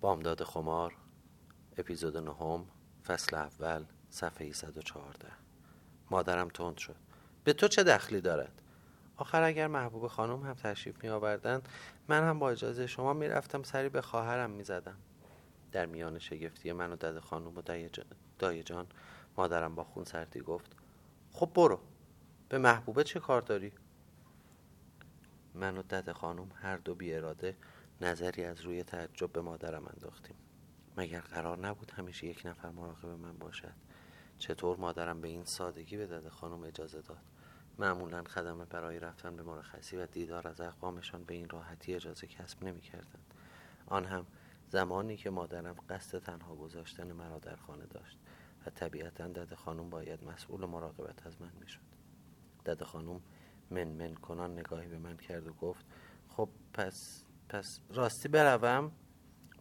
بامداد خمار اپیزود نهم فصل اول صفحه 114 مادرم تند شد. به تو چه دخلی دارد؟ آخر اگر محبوب خانم هم تشریف می آوردن من هم با اجازه شما می رفتم سری به خواهرم می زدم در میان شگفتی من و دد خانم و دای جان مادرم با خون سردی گفت خب برو. به محبوبه چه کار داری؟ من و دد خانم هر دو بی اراده نظری از روی تعجب به مادرم انداختیم. مگر قرار نبود همیشه یک نفر مراقب من باشد؟ چطور مادرم به این سادگی به دد خانم اجازه داد؟ معمولا خدمه برای رفتن به مرخصی و دیدار از اقوامشان به این راحتی اجازه کسب نمی کردن. آن هم زمانی که مادرم قصد تنها گذاشتن مرا در خانه داشت و طبیعتا دد خانم باید مسئول مراقبت از من می شد دد خانم من من کنان نگاهی به من کرد و گفت خب پس پس راستی بروم.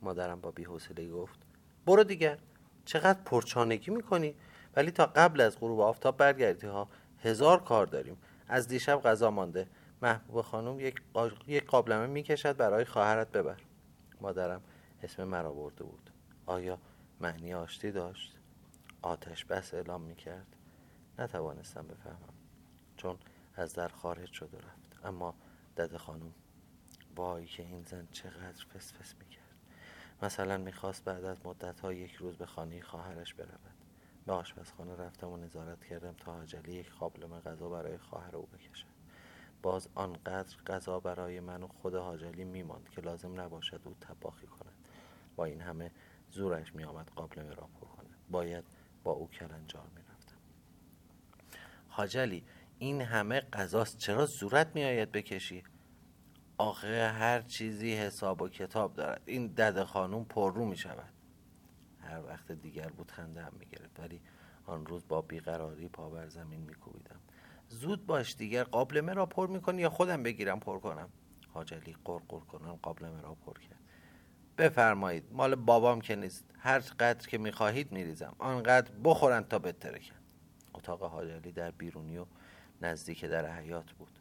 مادرم با بیحوصلهای گفت برو دیگر چقدر پرچانگی می‌کنی. ولی تا قبل از غروب آفتاب برگردی ها. هزار کار داریم. از دیشب غذا مانده. محبوب خانم یک, یک قابلمه می‌کشد برای خواهرت ببر. مادرم اسم مرا برده بود. آیا معنی آشتی داشت؟ آتش بس اعلام می‌کرد. نتوانستم بفهمم. چون از در خارج شد رفت. اما دد خانم وای که این زن چقدر فس فس می‌کرد. مثلا می‌خواست بعد از مدت یک روز به خانه خواهرش برود. به آشپزخانه رفتم و نظارت کردم تا عجله یک قابلمه غذا برای خواهر او بکشد. باز آنقدر غذا برای من و خود حاجلی میماند که لازم نباشد او تباخی کند با این همه زورش میآمد قابلمه را پر کند. باید با او کلنجار می‌رفتم. حاجلی این همه غذاست. چرا زورت میآید بکشی؟ آخه هر چیزی حساب و کتاب دارد. این دد خانوم پررو می شود. هر وقت دیگر بود خنده هم می گرفت. ولی آن روز با بیقراری پا بر زمین می کوبیدم. زود باش دیگر قابلمه را پر می کنی یا خودم بگیرم پر کنم؟ حاجلی قرقر کنم قابلمه را پر کرد. بفرمایید مال بابام که نیست. هر قدر که می‌خواهید میریزم. آنقدر بخورند تا بترکن اتاق حاجلی در بیرونی و نزدیک در حیات بود.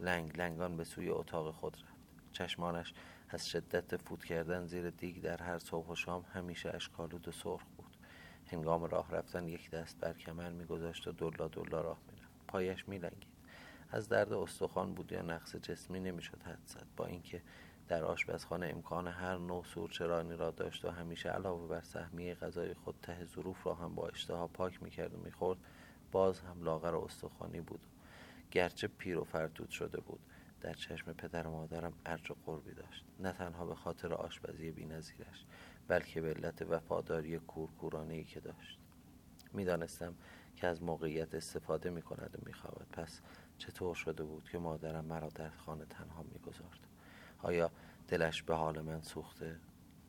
لنگ لنگان به سوی اتاق خود رفت. چشمانش از شدت فوت کردن زیر دیگ در هر صبح و شام همیشه اشکالود و سرخ بود. هنگام راه رفتن یک دست بر کمر میگذاشت و دلا دلا راه می‌رفت. پایش میلنگید. از درد استخوان بود یا نقص جسمی نمی‌شد حد زد. با اینکه در آشپزخانه امکان هر نوع سورچرانی را داشت و همیشه علاوه بر سهمیه غذای خود ته ظروف را هم با اشتها پاک می‌کرد و می‌خورد باز هم لاغر و استخوانی بود. گرچه پیر و فرتود شده بود. در چشم پدر و مادرم ارج و قربی داشت. نه تنها به خاطر آشپزی بینظیرش بلکه به علت وفاداری کورکورانه ای که داشت. می‌دانستم که از موقعیت استفاده می کند و می پس چطور شده بود که مادرم مرا در خانه تنها می‌گذارد؟ آیا دلش به حال من سوخته؟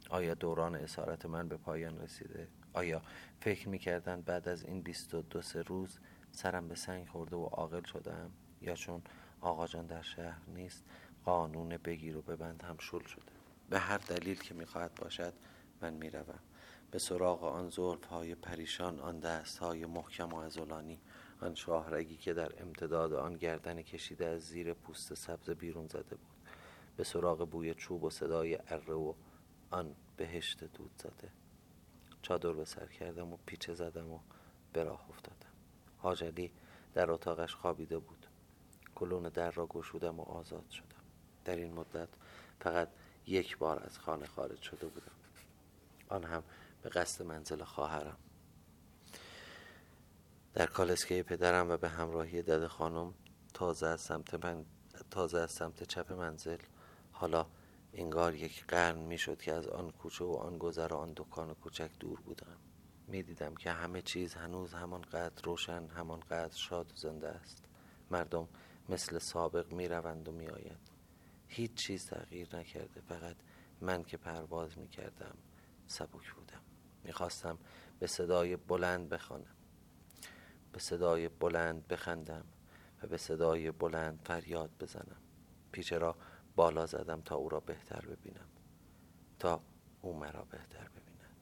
آیا دوران اسارت من به پایان رسیده؟ آیا فکر می‌کردن بعد از این بیست و دو سه روز سرم به سنگ خورده و عاقل شدم. یا چون آقا جان در شهر نیست قانون بگیر و ببند هم شل شده. به هر دلیل که می‌خواهد باشد من می‌روم. به سراغ آن زلف های پریشان آن دست های محکم و ازولانی آن شاهرگی که در امتداد آن گردن کشیده از زیر پوست سبز بیرون زده بود. به سراغ بوی چوب و صدای اره و آن بهشت دود زده. چادر به سر کردم و پیچه زدم و به راه افتادم. حاجلی در اتاقش خوابیده بود. کلون در را گشودم و آزاد شدم. در این مدت فقط یک بار از خانه خارج شده بودم. آن هم به قصد منزل خواهرم. در کالسکه پدرم و به همراهی دد خانم تازه از سمت من تازه از سمت چپ منزل حالا انگار یک قرن می‌شد که از آن کوچه و آن گذر و آن دکان کوچک دور بودم می‌دیدم که همه چیز هنوز همانقدر روشن همانقدر شاد و زنده است. مردم مثل سابق می روند و می آید. هیچ چیز تغییر نکرده فقط من که پرواز می کردم سبک بودم. می‌خواستم به صدای بلند بخوانم. به صدای بلند بخندم و به صدای بلند فریاد بزنم. پیچه را بالا زدم تا او را بهتر ببینم. تا او مرا بهتر ببیند.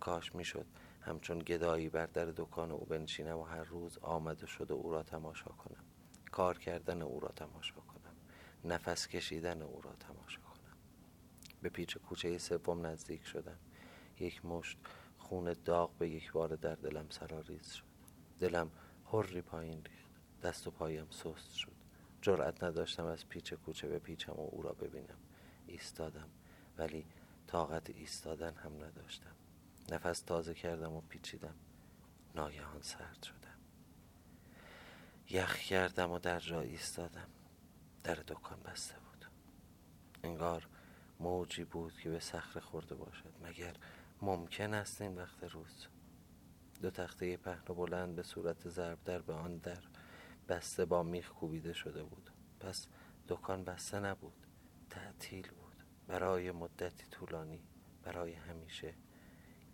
کاش می‌شد همچون گدایی بر در دکان او بنشینم و هر روز آمد شده او را تماشا کنم. کار کردن او را تماشا کنم. نفس کشیدن او را تماشا کنم. به پیچ کوچه سوم نزدیک شدم. یک مشت خون داغ به یک بار در دلم سراریز شد. دلم هری پایین ریخت. دست و پایم سست شد. جرأت نداشتم از پیچ کوچه به پیچم و او را ببینم. ایستادم. ولی طاقت ایستادن هم نداشتم. نفس تازه کردم و پیچیدم. ناگهان سرد شدم. یخ کردم و در جا ایستادم. در دکان بسته بود. انگار موجی بود که به صخره خورده باشد. مگر ممکن است این وقت روز؟ دو تخته پهن و بلند به صورت ضرب در به آن در بسته با میخ کوبیده شده بود. پس دکان بسته نبود. تعطیل بود. برای مدتی طولانی. برای همیشه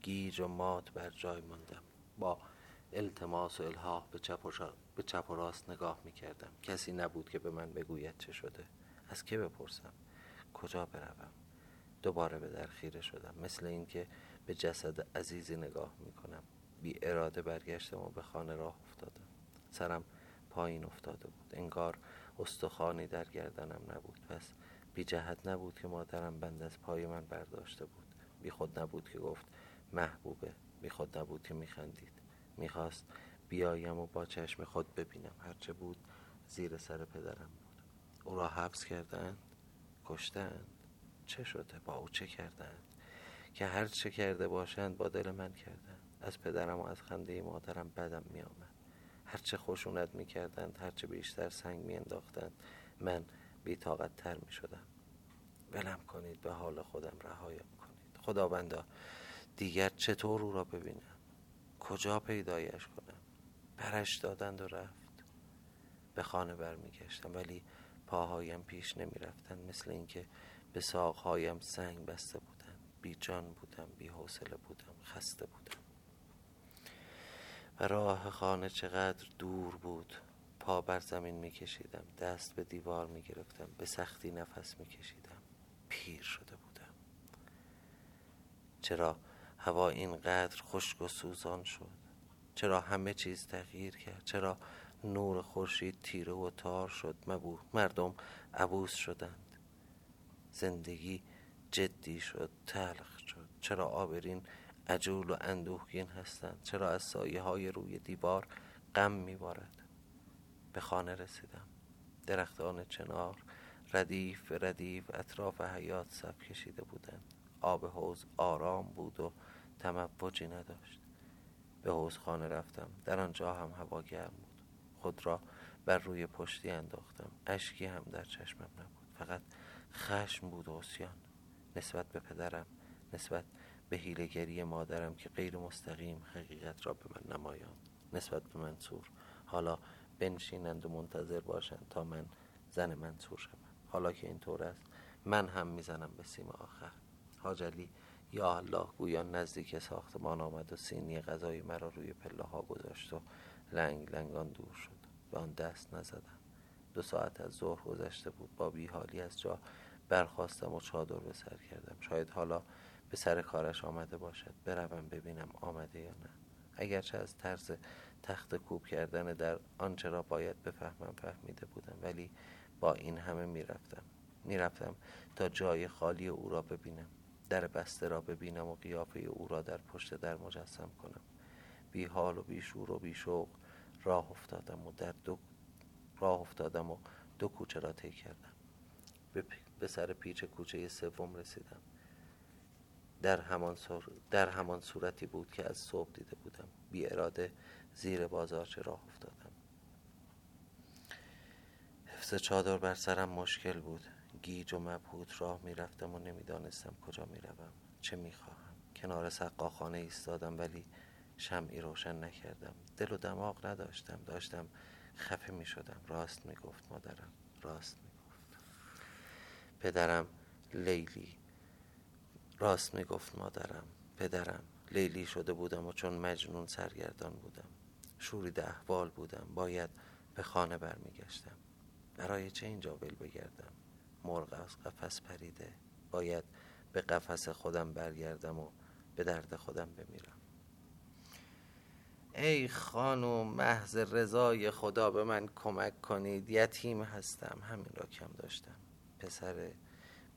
گیج و مات بر جای ماندم. با التماس و الحاح به چپ و, به چپ و راست نگاه می کردم کسی نبود که به من بگوید چه شده. از که بپرسم؟ کجا بروم؟ دوباره به در خیره شدم. مثل اینکه به جسد عزیزی نگاه می کنم بی اراده برگشتم و به خانه راه افتادم. سرم پایین افتاده بود. انگار استخوانی در گردنم نبود. پس بی جهت نبود که مادرم بند از پای من برداشته بود. بی خود نبود که گفت محبوبه. بی خود نبود که میخندید. می‌خواست بیایم و با چشم خود ببینم. هرچه بود زیر سر پدرم بود. او را حبس کردند کشتند. چه شده؟ با او چه کردند؟ که هر چه کرده باشند با دل من کردند. از پدرم و از خنده مادرم بدم می آمد هرچه خشونت می کردند هرچه بیشتر سنگ می انداختند من بی طاقت تر می شدم ولم کنید به حال خودم رهایم کنید. خداوندا دیگر چطور او را ببینم؟ کجا پیدایش کنم؟ پرش دادند و رفت. به خانه برمیگشتم ولی پاهایم پیش نمی رفتن مثل اینکه به ساقهایم سنگ بسته بودن بی جان بودم بی حوصله بودم خسته بودم. و راه خانه چقدر دور بود. پا بر زمین می کشیدم دست به دیوار می گرفتم به سختی نفس می کشیدم پیر شده بودم. چرا؟ هوا اینقدر خشک و سوزان شد. چرا همه چیز تغییر کرد؟ چرا نور خورشید تیره و تار شد؟ مبو مردم عبوس شدند. زندگی جدی شد تلخ شد. چرا آبرین عجول و اندوهگین هستند؟ چرا از سایه های روی دیوار غم میبارد؟ به خانه رسیدم. درختان چنار ردیف ردیف اطراف حیات صف کشیده بودند. آب حوز آرام بود و تموجی نداشت. به حوز خانه رفتم. در آنجا هم هوا گرم بود. خود را بر روی پشتی انداختم. اشکی هم در چشمم نبود. فقط خشم بود و اسیان نسبت به پدرم نسبت به هیلگری مادرم که غیر مستقیم حقیقت را به من نمایاند. نسبت به منصور. حالا بنشینند و منتظر باشند تا من زن منصور شوم. حالا که اینطور است من هم می‌زنم به سیم آخر. حاجلی یا الله گویا نزدیک ساختمان آمد و سینی غذای مرا روی پله ها گذاشت و لنگ لنگان دور شد به آن دست نزدم. دو ساعت از ظهر گذشته بود. با بیحالی از جا برخواستم و چادر به سر کردم. شاید حالا به سر کارش آمده باشد. بروم ببینم آمده یا نه. اگرچه از طرز تخت کوب کردن در آنچه را باید بفهمم فهمیده بودم. ولی با این همه می‌رفتم. می‌رفتم تا جای خالی او را ببینم. در بسته را ببینم و قیافه او را در پشت در مجسم کنم. بی حال و بی شور و بی شوق راه افتادم و در دو راه افتادم و دو کوچه را طی کردم. به سر پیچ کوچه سوم رسیدم. در همان, در همان صورتی بود که از صبح دیده بودم. بی اراده زیر بازارچه راه افتادم. حفظ چادر بر سرم مشکل بود. گیج و مبهوت راه می‌رفتم و نمی‌دانستم کجا می‌روم. چه می‌خواهم؟ کنار سقاخانه ایستادم ولی شمعی روشن نکردم. دل و دماغ نداشتم. داشتم خفه می شدم راست می گفت مادرم. راست می گفت پدرم لیلی. راست می گفت مادرم. پدرم لیلی شده بودم و چون مجنون سرگردان بودم. شورید احوال بودم. باید به خانه برمیگشتم. برای چه اینجا ول بگردم؟ از قفس پریده. باید به قفس خودم برگردم و به درد خودم بمیرم. ای خانم محض رضای خدا به من کمک کنید. یتیم هستم. همین را کم داشتم. پسر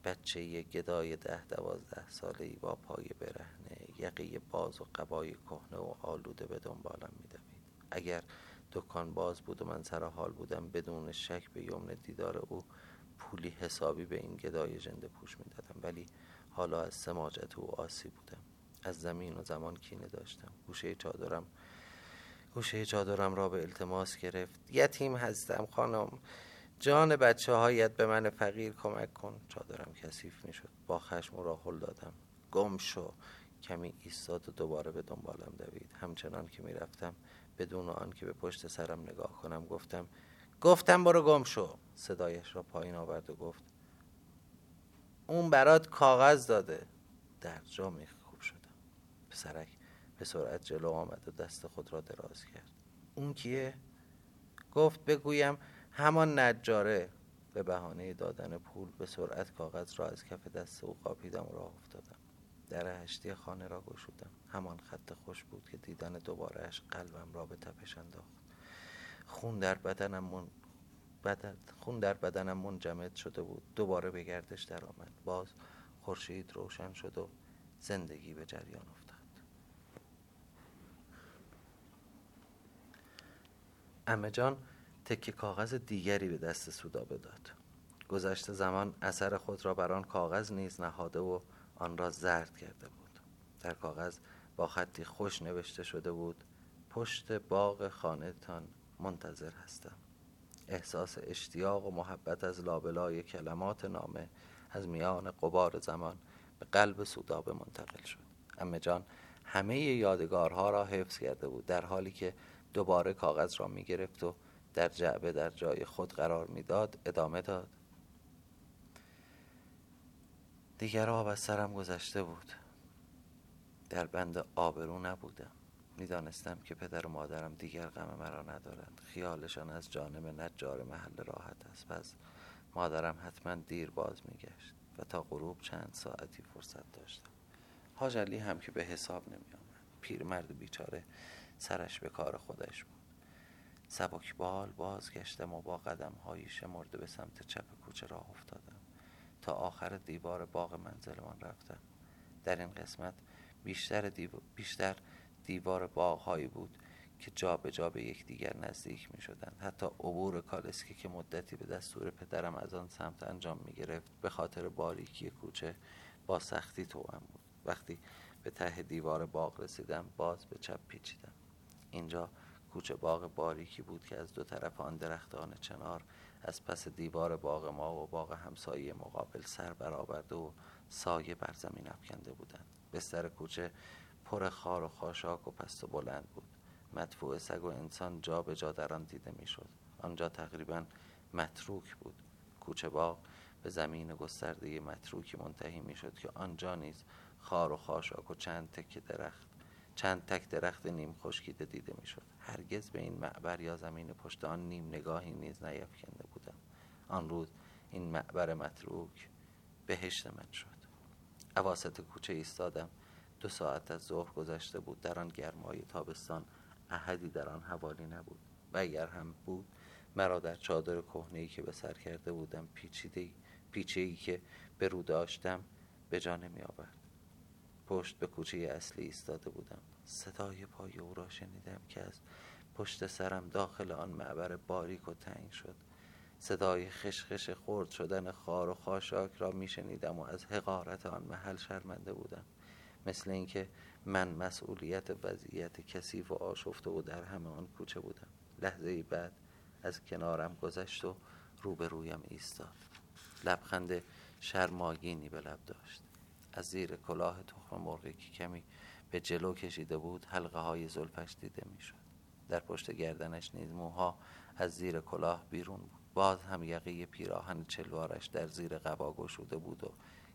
بچه یه گدای ده دوازده ساله با پای برهنه یقی باز و قبای کهنه و آلوده به دنبالم میدوید. اگر دکان باز بود و من سر حال بودم بدون شک به یمن دیدار او پولی حسابی به این گدای جنده پوش می‌دادم ولی حالا از سماجت او آسی بودم. از زمین و زمان کینه داشتم. گوشه چادرم گوشه چادرم را به التماس گرفت. یتیم هستم خانم. جان بچه هایت به من فقیر کمک کن. چادرم کثیف می شد با خشم را دادم. گم شو. کمی ایستاد و دوباره به دنبالم دوید. همچنان که می‌رفتم بدون آن که به پشت سرم نگاه کنم گفتم گفتم برو گم شو. صدایش را پایین آورد و گفت اون برات کاغذ داده. در جا خوب شدم. پسرک به سرعت جلو آمد و دست خود را دراز کرد. اون کیه؟ گفت بگویم همان نجاره. به بهانه دادن پول به سرعت کاغذ را از کف دست او قاپیدم و راه افتادم. در هشتی خانه را گشودم. همان خط خوش بود که دیدن دوبارهش قلبم را به تپش انداخت. خون در بدنم من... بدن... خون در بدنم منجمد شده بود. دوباره به گردش درآمد باز خورشید روشن شد و زندگی به جریان افتاد. امه جان تکه کاغذ دیگری به دست سودا بداد. گذشته زمان اثر خود را بر آن کاغذ نیز نهاده و آن را زرد کرده بود. در کاغذ با خطی خوش نوشته شده بود پشت باغ خانهتان منتظر هستم. احساس اشتیاق و محبت از لابلای کلمات نامه از میان قبار زمان به قلب سودابه منتقل شد. امه جان همه یادگارها را حفظ کرده بود در حالی که دوباره کاغذ را می گرفت و در جعبه در جای خود قرار می‌داد ادامه داد. دیگر آب از سرم گذشته بود. در بند آبرو نبودم. می‌دانستم که پدر و مادرم دیگر غم مرا ندارند. خیالشان از جانب نجار محل راحت است. پس مادرم حتما دیر باز میگشت و تا غروب چند ساعتی فرصت داشتم. حاج هم که به حساب نمی آمد پیرمرد بیچاره سرش به کار خودش بود. سبکبال بازگشتم و با قدم هایی شمرده به سمت چپ کوچه راه افتادم. تا آخر دیوار باغ منزلمان رفتم. در این قسمت بیشتر, بیشتر دیوار باغ هایی بود که جا به جا به یکدیگر نزدیک می شدند حتی عبور کالسکی که مدتی به دستور پدرم از آن سمت انجام می گرفت به خاطر باریکی کوچه با سختی توام بود. وقتی به ته دیوار باغ رسیدم باز به چپ پیچیدم. اینجا کوچه باغ باریکی بود که از دو طرف آن درختان چنار از پس دیوار باغ ما و باغ همسایه مقابل سر برآورده و سایه بر زمین افکنده بودند. بستر کوچه پر خار و خاشاک و پست و بلند بود. مدفوع سگ و انسان جا به جا در آن دیده می‌شد. آنجا تقریبا متروک بود. کوچه باغ به زمین گسترده متروکی منتهی می‌شد که آنجا نیز خار و خاشاک و چند تکه درخت چند تک درخت نیم خشکیده دیده می‌شد. هرگز به این معبر یا زمین پشت آن نیم نگاهی نیز نیفکنده بودم. آن روز این معبر متروک بهشت من شد. عواست کوچه ایستادم. دو ساعت از ظهر گذشته بود. در آن گرمای تابستان احدی در آن حوالی نبود. و اگر هم بود مرا در چادر کهنه که به سر کرده بودم پیچیده پیچه ای که به رو داشتم به جا نمی آورد پشت به کوچه اصلی ایستاده بودم. صدای پای او را شنیدم که از پشت سرم داخل آن معبر باریک و تنگ شد. صدای خشخش خورد شدن خار و خاشاک را می شنیدم و از حقارت آن محل شرمنده بودم. مثل اینکه من مسئولیت وضعیت کثیف و آشفته و در همه آن کوچه بودم. لحظه بعد از کنارم گذشت و روبرویم ایستاد. لبخند شرماگینی به لب داشت. از زیر کلاه تخم مرغی که کمی به جلو کشیده بود حلقه های زلفش دیده می‌شد. در پشت گردنش نیز موها از زیر کلاه بیرون بود. باز هم یقه پیراهن چلوارش در زیر قبا گشوده بود و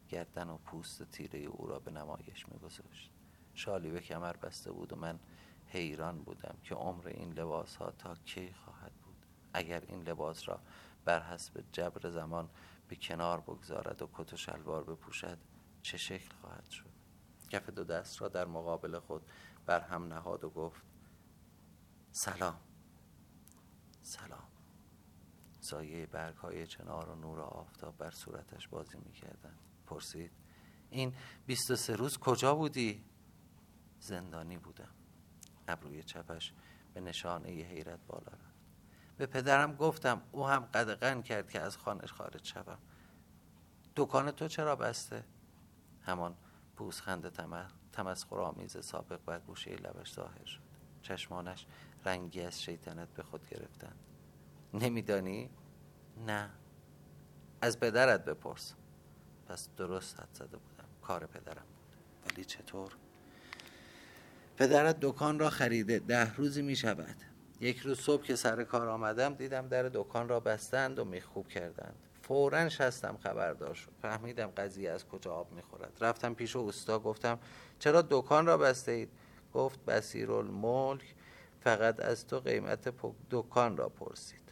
گردن و پوست تیره او را به نمایش میگذاشت. شالی به کمر بسته بود و من حیران بودم که عمر این لباس ها تا کی خواهد بود. اگر این لباس را بر حسب جبر زمان به کنار بگذارد و کت و شلوار بپوشد چه شکل خواهد شد؟ کف دو دست را در مقابل خود بر هم نهاد و گفت سلام. سلام. سایه برگ های چنار و نور آفتاب بر صورتش بازی می‌کردند. پرسید این بیست و سه روز کجا بودی؟ زندانی بودم. ابروی چپش به نشانه ی حیرت بالا رفت. به پدرم گفتم او هم قدقن کرد که از خانش خارج شوم. دکان تو چرا بسته؟ همان پوزخند تمسخر آمیز سابق بر گوشه لبش ظاهر شد. چشمانش رنگی از شیطنت به خود گرفتند نمیدانی؟ نه. از پدرت بپرس. پس درست حد زده بودم. کار پدرم بود. ولی چطور؟ پدرت دکان را خریده. ده روزی می شود. یک روز صبح که سر کار آمدم دیدم در دکان را بستند و میخوب کردند. فورا شستم خبردار شد. فهمیدم قضیه از کجا آب می‌خورد رفتم پیش اوستا گفتم چرا دکان را بسته اید گفت بسیر الملک فقط از تو قیمت دکان را پرسید.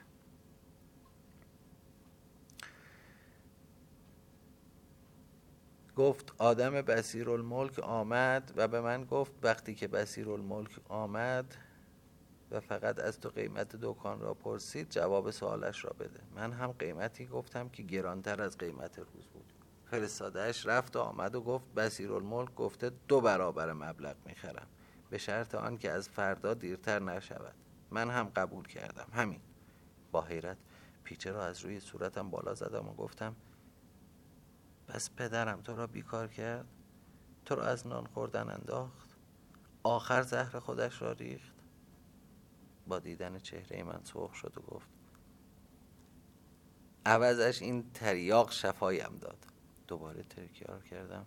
گفت آدم بسیر الملک آمد و به من گفت وقتی که بسیر الملک آمد و فقط از تو قیمت دکان را پرسید جواب سوالش را بده. من هم قیمتی گفتم که گرانتر از قیمت روز بود. فرستادهش رفت و آمد و گفت بسیر الملک گفته دو برابر مبلغ می‌خرم. به شرط آن که از فردا دیرتر نشود. من هم قبول کردم. همین. با حیرت پیچه را از روی صورتم بالا زدم و گفتم پس پدرم تو را بیکار کرد؟ تو را از نان خوردن انداخت؟ آخر زهر خودش را ریخت؟ با دیدن چهره من سرخ شد و گفت عوضش این تریاق شفایم داد. دوباره ترکیار کردم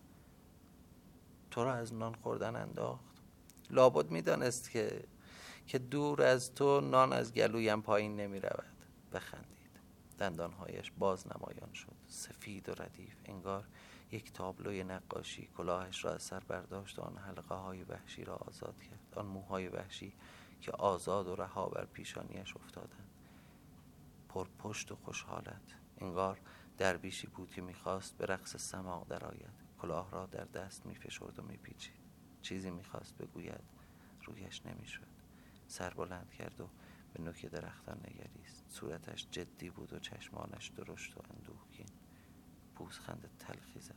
تو را از نان خوردن انداخت؟ لابد می‌دانست که که دور از تو نان از گلویم پایین نمی رود بخندید. دندانهایش باز نمایان شد. سفید و ردیف. انگار یک تابلوی نقاشی کلاهش را از سر برداشت و آن حلقه های وحشی را آزاد کرد. آن موهای وحشی که آزاد و رها بر پیشانیش افتادند. پر پشت و خوشحالت. انگار درویشی بود که می‌خواست به رقص سماع درآید. کلاه را در دست میفشرد و میپیچید. چیزی می‌خواست بگوید رویش نمی‌شد. سر بلند کرد و به نوک درختان نگریست. صورتش جدی بود و چشمانش درشت و اندوهگین. پوزخند تلخی زد.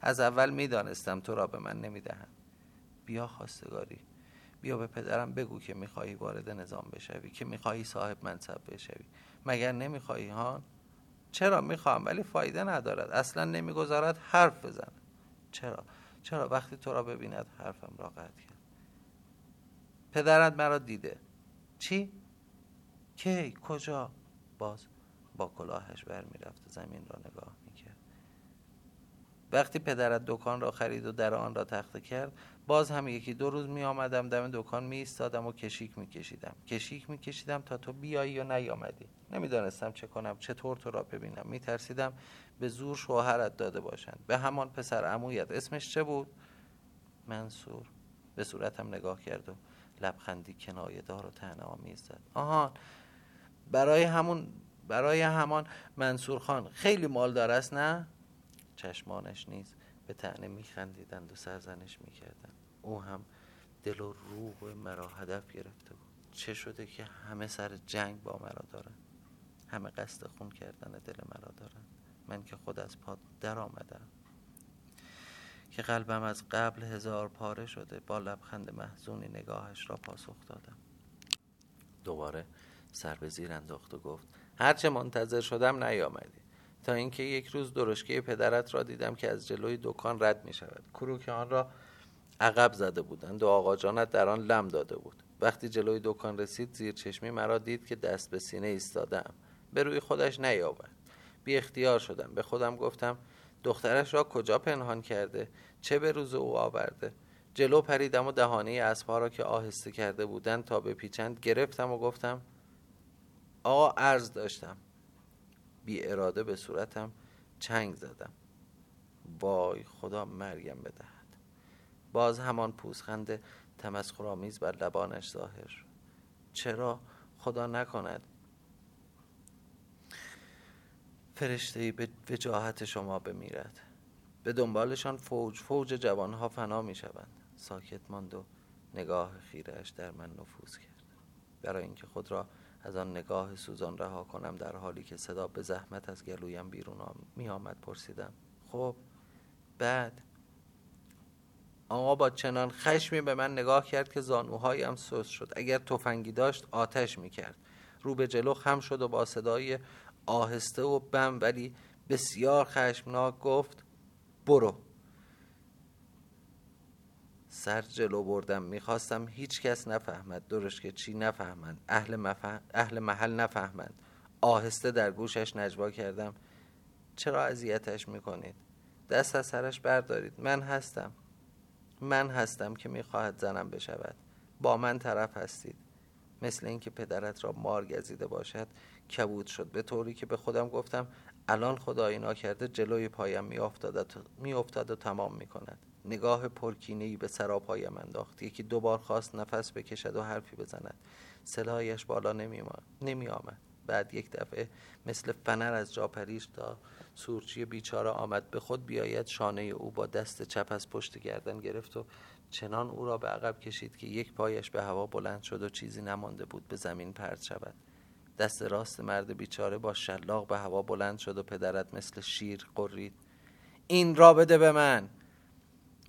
از اول می‌دانستم تو را به من نمی‌دهم بیا خواستگاری. بیا به پدرم بگو که می‌خواهی وارد نظام بشوی که می‌خواهی صاحب منصب بشوی. مگر نمی‌خواهی ها چرا؟ می‌خواهم ولی فایده ندارد. اصلا نمی‌گذارد حرف بزن. چرا؟ چرا وقتی تو را ببیند حرفم را قطع کرد؟ پدرت مرا دیده. چی؟ کی؟ کجا؟ باز با کلاهش بر می‌رفت و زمین را نگاه وقتی پدرت دکان را خرید و در آن را تخته کرد باز هم یکی دو روز می آمدم دم دکان می ایستادم و کشیک می کشیدم کشیک می کشیدم تا تو بیایی و نیامدی. نمی‌دانستم چه کنم چطور تو را ببینم. می ترسیدم به زور شوهرت داده باشند. به همان پسر عمویت. اسمش چه بود؟ منصور. به صورتم نگاه کرد و لبخندی کنایه دار و تنه آمیز زد. آهان برای همون برای همان منصور خان. خیلی مالدار است نه؟ چشمانش نیز به تنه میخندیدند و سرزنش می‌کردند. او هم دل و روح مرا هدف گرفته بود. چه شده که همه سر جنگ با مرا دارند؟ همه قصد خون کردن دل مرا دارند. من که خود از پا در آمدم که قلبم از قبل هزار پاره شده با لبخند محزونی نگاهش را پاسخ دادم. دوباره سر به زیر انداخت و گفت هرچه منتظر شدم نیامدی. تا اینکه یک روز درشکه پدرت را دیدم که از جلوی دکان رد می شود کروک آن را عقب زده بودند و آقا جانت در آن لم داده بود. وقتی جلوی دکان رسید زیر چشمی مرا دید که دست به سینه ایستادم به روی خودش نیاورد. بی اختیار شدم. به خودم گفتم دخترش را کجا پنهان کرده؟ چه به روز او آورده؟ جلو پریدم و دهانه اسبها را که آهسته کرده بودند تا به پیچند گرفتم و گفتم آقا عرض داشتم. بی اراده به صورتم چنگ زدم. وای خدا مرگم بدهد. باز همان پوزخند تمسخرآمیز بر لبانش ظاهر شد. چرا خدا نکند؟ فرشته به وجاهت شما بمیرد. به دنبالشان فوج فوج جوانها فنا می شوند. ساکت ماند و نگاه خیرش در من نفوذ کرد. برای اینکه خود را از آن نگاه سوزان رها کنم در حالی که صدا به زحمت از گلویم بیرون می آمد پرسیدم. خب بعد؟ آقا با چنان خشمی به من نگاه کرد که زانوهایم سوز شد. اگر تفنگی داشت آتش می کرد رو به جلو خم شد و با صدای آهسته و بم ولی بسیار خشمناک گفت برو. سر جلو بردم. می‌خواستم هیچ کس نفهمد. درش که چی نفهمند. اهل, اهل محل نفهمند. آهسته در گوشش نجوا کردم. چرا اذیتش می‌کنید؟ دست از سرش بردارید. من هستم. من هستم که می‌خواهد زنم بشود. با من طرف هستید. مثل اینکه پدرت را مار گزیده باشد کبود شد. به طوری که به خودم گفتم الان خدایی ناکرده جلوی پایم میافتاد و تمام می‌کند. نگاه پرکینهای به سراپایم انداخت. یکی دوبار خواست نفس بکشد و حرفی بزند. سلاحش بالا نمی آمد بعد یک دفعه مثل فنر از جا پریش تا سورچی بیچاره آمد. به خود بیاید شانه او با دست چپ از پشت گردن گرفت و چنان او را به عقب کشید که یک پایش به هوا بلند شد و چیزی نمانده بود به زمین پرت شود. دست راست مرد بیچاره با شلاق به هوا بلند شد و پدرت مثل شیر قرید. این را بده به من!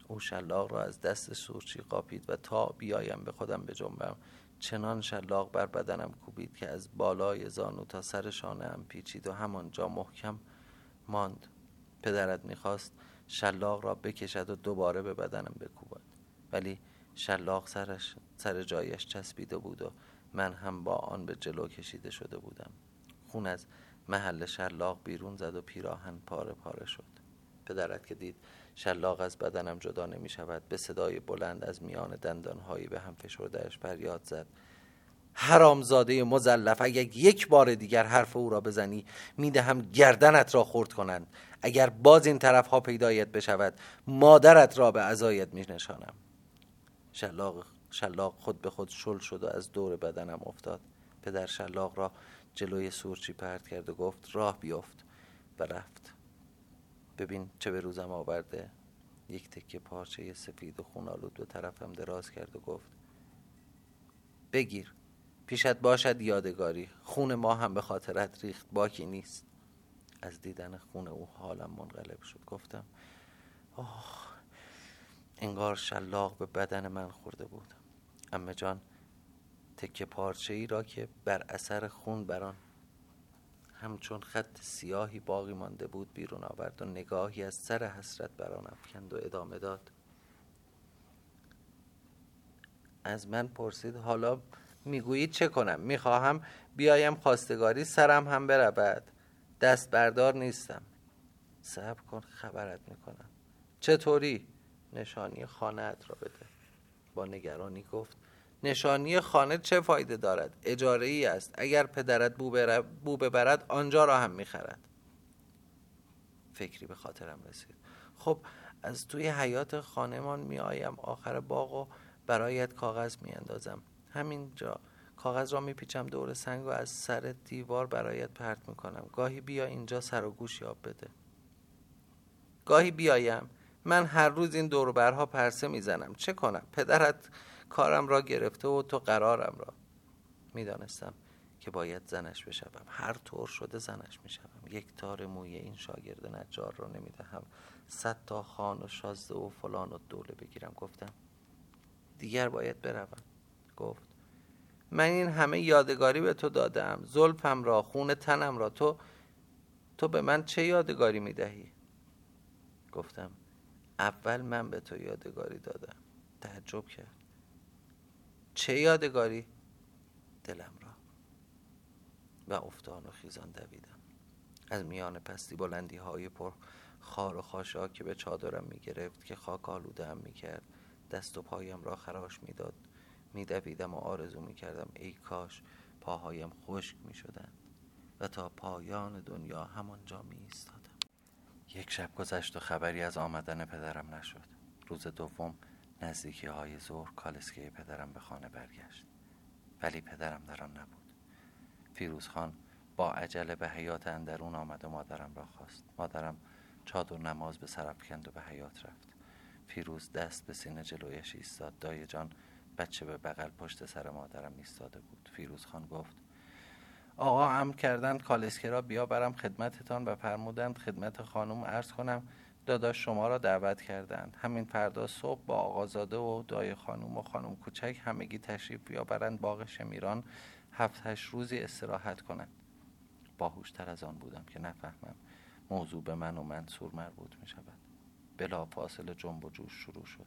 او شلاق را از دست سورچی قاپید و تا بیایم به خودم به جنبم. چنان شلاق بر بدنم کوبید که از بالای زانو تا سر شانه هم پیچید و همانجا محکم ماند. پدرت می‌خواست شلاق را بکشد و دوباره به بدنم بکوبد. ولی شلاق سرش سر جایش چسبیده بود و من هم با آن به جلو کشیده شده بودم. خون از محل شلاق بیرون زد و پیراهن پاره پاره شد. پدرت که دید شلاق از بدنم جدا نمی شود به صدای بلند از میان دندانهایی به هم فشردهش فریاد زد. حرامزاده مزلف اگر یک بار دیگر حرف او را بزنی می‌دهم گردنت را خورد کنند. اگر باز این طرف ها پیدایت بشود مادرت را به ازایت می نشانم شلاق, شلاق خود به خود شل شد و از دور بدنم افتاد. پدر شلاق را جلوی سورچی پرت کرد و گفت راه بیفت و رفت. ببین چه به روزم آورده. یک تکه پارچه سفید و خونالود به طرفم دراز کرد و گفت بگیر. پیشت باشد یادگاری. خون ما هم به خاطرت ریخت. باکی نیست. از دیدن خون او حالم منقلب شد. گفتم آه انگار شلاق به بدن من خورده بود. امه جان تکه پارچه ای را که بر اثر خون بران همچون خط سیاهی باقی مانده بود بیرون آورد و نگاهی از سر حسرت بر آن افکند و ادامه داد. از من پرسید حالا می‌گویید چه کنم؟ می‌خواهم بیایم خواستگاری سرم هم برود. دست بردار نیستم. صبر کن خبرت می‌کنم. چطوری؟ نشانی خانه را بده. با نگرانی گفت نشانی خانه چه فایده دارد؟ اجاره ای است. اگر پدرت بو, ببرد آنجا را هم می‌خرد. فکری به خاطرم رسید. خب از توی حیات خانهمان میآیم. آخر باغ و برایت کاغذ میاندازم. همینجا کاغذ را میپیچم دور سنگ و از سر دیوار برایت پرت می‌کنم. گاهی بیا اینجا سر و گوش یاب بده. گاهی بیایم. من هر روز این دوربرها پرسه می‌زنم. چه کنم؟ پدرت کارم را گرفته و تو قرارم را می‌دانستم که باید زنش بشوم. هر طور شده زنش می‌شوم. یک تار موی این شاگرد نجار را نمی‌دهم. صد تا خان و شازده و فلان و دوله بگیرم. گفتم دیگر باید بروم. گفت من این همه یادگاری به تو دادم. زلفم را خون تنم را. تو تو به من چه یادگاری می‌دهی؟ گفتم اول من به تو یادگاری دادم. تعجب کرد. چه یادگاری؟ دلم را. و افتان و خیزان دویدم. از میان پستی بلندی های پر خار و خاشاک که به چادرم می گرفت که خاک آلوده می کرد دست و پایم را خراش می داد می دویدم و آرزو می کردم ای کاش پاهایم خشک می شدن و تا پایان دنیا همانجا می ایستادم یک شب گذشت و خبری از آمدن پدرم نشد. روز دوم نزدیکی های ظهر کالسکه پدرم به خانه برگشت. ولی پدرم در آن نبود. فیروز خان با عجله به حیات اندرون آمد و مادرم را خواست. مادرم چادر نماز به سر کند و به حیات رفت. فیروز دست به سینه جلویش ایستاد. دای جان بچه به بغل پشت سر مادرم ایستاده بود. فیروز خان گفت آقا امر کردند کالسکه را بیا برم خدمتتان و فرمودند خدمت خانم عرض کنم داداش شما را دعوت کردند. همین فردا صبح با آقازاده و دای خانم و خانم کوچک همگی تشریف بیاورند باغ شمیران هفت هشت روزی استراحت کنند. باهوشتر از آن بودم که نفهمم موضوع به من و منصور مربوط می شود بلا فاصله جنب و جوش شروع شد.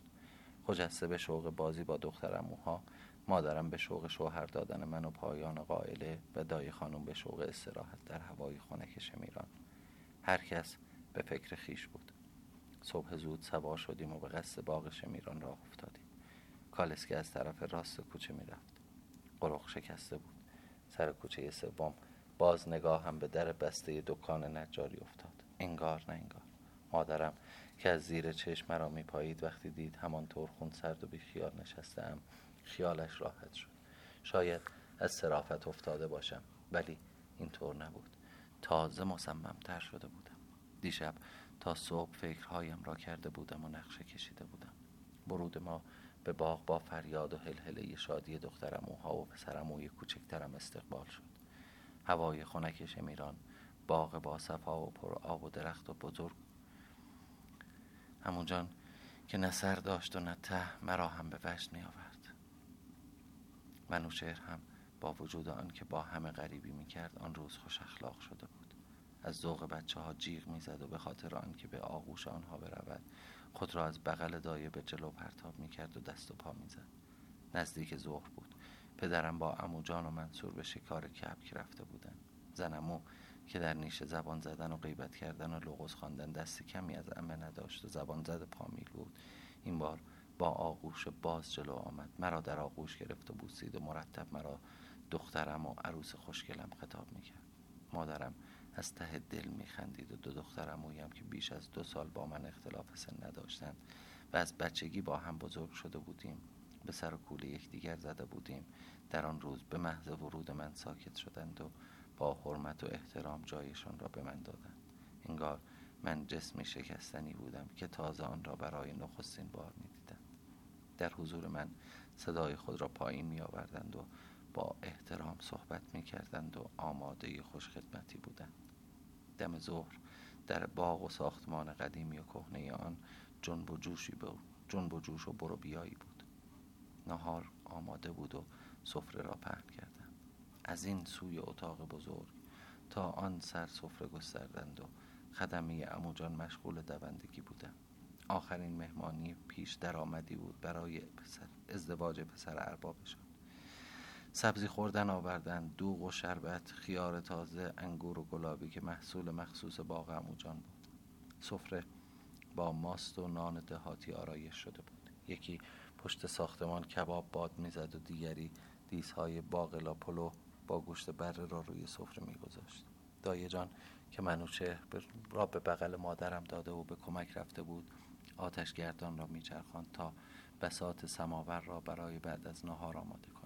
خجسته به شوق بازی با دخترم اوها مادرم به شوق شوهر دادن من و پایان قائله و دای خانم به شوق استراحت در هوای خنک شمیران. هر کس به فکر خیش بود. صبح زود سوار شدیم و به قصد باغ شمیران راه افتادیم. کالسکه از طرف راست کوچه می‌رفت. قرق شکسته بود. سر کوچه سوم باز نگاه هم به در بسته دکان نجاری افتاد. انگار نه انگار. مادرم که از زیر چشم مرا میپایید وقتی دید همانطور خون سرد و بیخیال نشستم خیالش راحت شد. شاید از صرافت افتاده باشم ولی اینطور نبود. تازه مصممتر شده بودم. دیشب تا صبح فکرهایم را کرده بودم و نقشه کشیده بودم. برود ما به باغ با فریاد و هلهله شادی دخترم اوها و پسرم کوچکترم استقبال شد. هوای خنک شمیران باغ با صفا و پر آب و درخت و بزرگ. همونجان که نه داشت و نه ته مرا هم به وجد می آورد منوچهر هم با وجود آن که با همه غریبی می کرد آن روز خوش اخلاق شده بود. از ذوق بچه ها جیغ می‌زد و به خاطر آنکه به آغوش آنها برود خود را از بغل دایه به جلو پرتاب می کرد و دست و پا می‌زد. نزدیک ظهر بود. پدرم با اموجان و منصور به شکار کبک رفته بودند. زنمو که در نیش زبان زدن و غیبت کردن و لغز خواندن دست کمی از امه نداشت و زبان زد پامیل بود. این بار با آغوش باز جلو آمد. مرا در آغوش گرفت و بوسید و مرتب مرا دخترم و عروس خوشگلم خطاب می‌کرد. مادرم از ته دل میخندید و دو دخترم اویم که بیش از دو سال با من اختلاف سن نداشتند و از بچگی با هم بزرگ شده بودیم. به سر و کوله یکدیگر زده بودیم. در آن روز به محض ورود من ساکت شدند و با حرمت و احترام جایشان را به من دادند. انگار من جسمی شکستنی بودم که تازه آن را برای نخستین بار می‌دیدند. در حضور من صدای خود را پایین می آوردند و با احترام صحبت می کردند و آماده خوشخدمتی بودند. دم ظهر در باغ و ساختمان قدیمی و کهنه آن جنب و جوشی بود جنب و جوش و برو بیایی بود. نهار آماده بود و سفره را پهن کردند. از این سوی اتاق بزرگ تا آن سر سفره گستردند و خدمه اموجان مشغول دوندگی بودند. آخرین مهمانی پیش درآمدی بود برای پسر ازدواج پسر اربابشان. سبزی خوردن آوردن دوغ و شربت خیار تازه انگور و گلابی که محصول مخصوص باغ اموجان بود. سفره با ماست و نان دهاتی آرایش شده بود. یکی پشت ساختمان کباب باد می‌زد و دیگری دیسهای باقلا پلو با گوشت بره را روی سفره میگذاشت. دایه جان که منوچه را به بغل مادرم داده و به کمک رفته بود آتشگردان را میچرخاند تا بسات سماور را برای بعد از نهار آماده کند.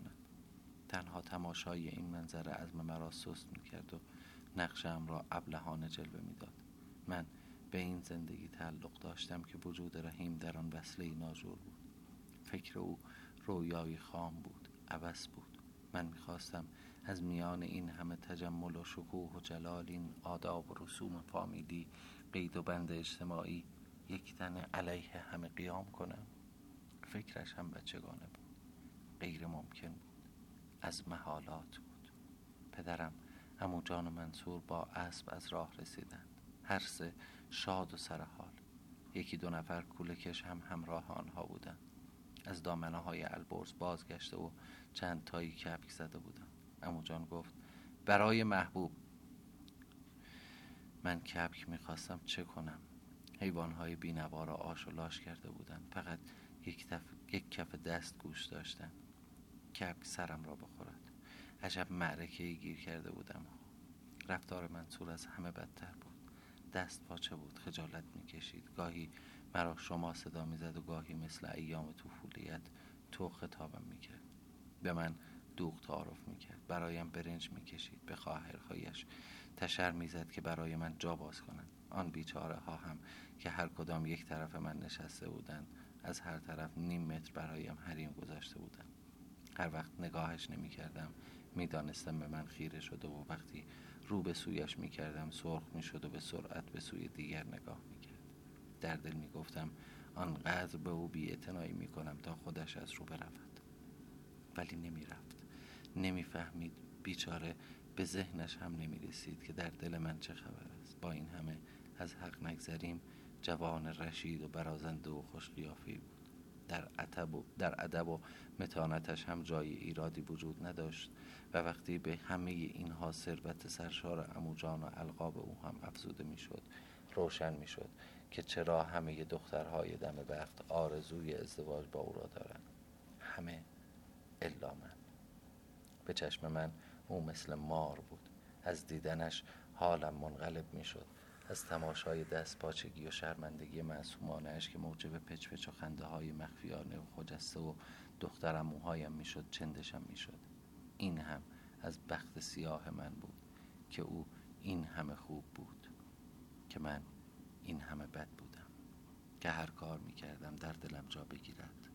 تنها تماشای این منظره عزم مرا سست می‌کرد و نقشم را ابلهانه جلوه می‌داد. من به این زندگی تعلق داشتم که وجود رحیم در آن وصله ناجور بود. فکر او رویای خام بود عبس بود. من می‌خواستم از میان این همه تجمل و شکوه و جلال این آداب و رسوم فامیلی قید و بند اجتماعی یک تن علیه همه قیام کنم. فکرش هم بچگانه بود. غیر ممکن بود. از محالات بود. پدرم امو جان و منصور با اسب از راه رسیدند. هر سه شاد و سرحال یکی دو نفر کوله کش هم همراه آنها بودند. از دامنه های البرز بازگشته و چند تایی کپک زده بودم امو جان گفت برای محبوب. من کپک می‌خواستم چه کنم؟ حیوانهای بینوا را آش و لاش کرده بودند. فقط یک, یک کف دست گوش داشتن کپک سرم را بخورد. عجب معرکه گیر کرده بودم. رفتار منصور از همه بدتر بود. دست پاچه بود خجالت می‌کشید. گاهی مرا شما صدا می‌زد و گاهی مثل ایام طفولیت تو خطابم می‌کرد. به من دوغ تعارف می‌کرد. برایم برنج می‌کشید. به خواهرهایش تشر می‌زد که برای من جا باز کنند. آن بیچاره ها هم که هر کدام یک طرف من نشسته بودند از هر طرف نیم متر برایم حریم گذاشته بودند. هر وقت نگاهش نمی کردم می‌دانستم به من خیره شده و وقتی رو به سویش می‌کردم سرخ می‌شد و به سرعت به سوی دیگر نگاه می‌کرد. در دل می‌گفتم آنقدر به او بی می کنم تا خودش از رو برود. ولی نمی‌رفت. نمی‌فهمید بیچاره به ذهنش هم نمی رسید که در دل من چه خبر است. با این همه از حق نگذریم جوان رشید و برازنده و خوش بود. در ادب و در ادب و متانتش هم جای ایرادی وجود نداشت و وقتی به همه اینها ثروت سرشار اموجان و القاب او هم افزوده می‌شد روشن می‌شد که چرا همه دخترهای دم وقت آرزوی ازدواج با او را دارند. همه الا من. به چشم من او مثل مار بود. از دیدنش حالم منقلب می‌شد. از تماشای دست پاچگی و شرمندگی معصومانش که موجب پچ و خنده های مخفیانه و خجسته و دخترم موهایم می‌شد چندشم می‌شد. این هم از بخت سیاه من بود که او این همه خوب بود که من این همه بد بودم که هر کار می‌کردم در دلم جا بگیرد.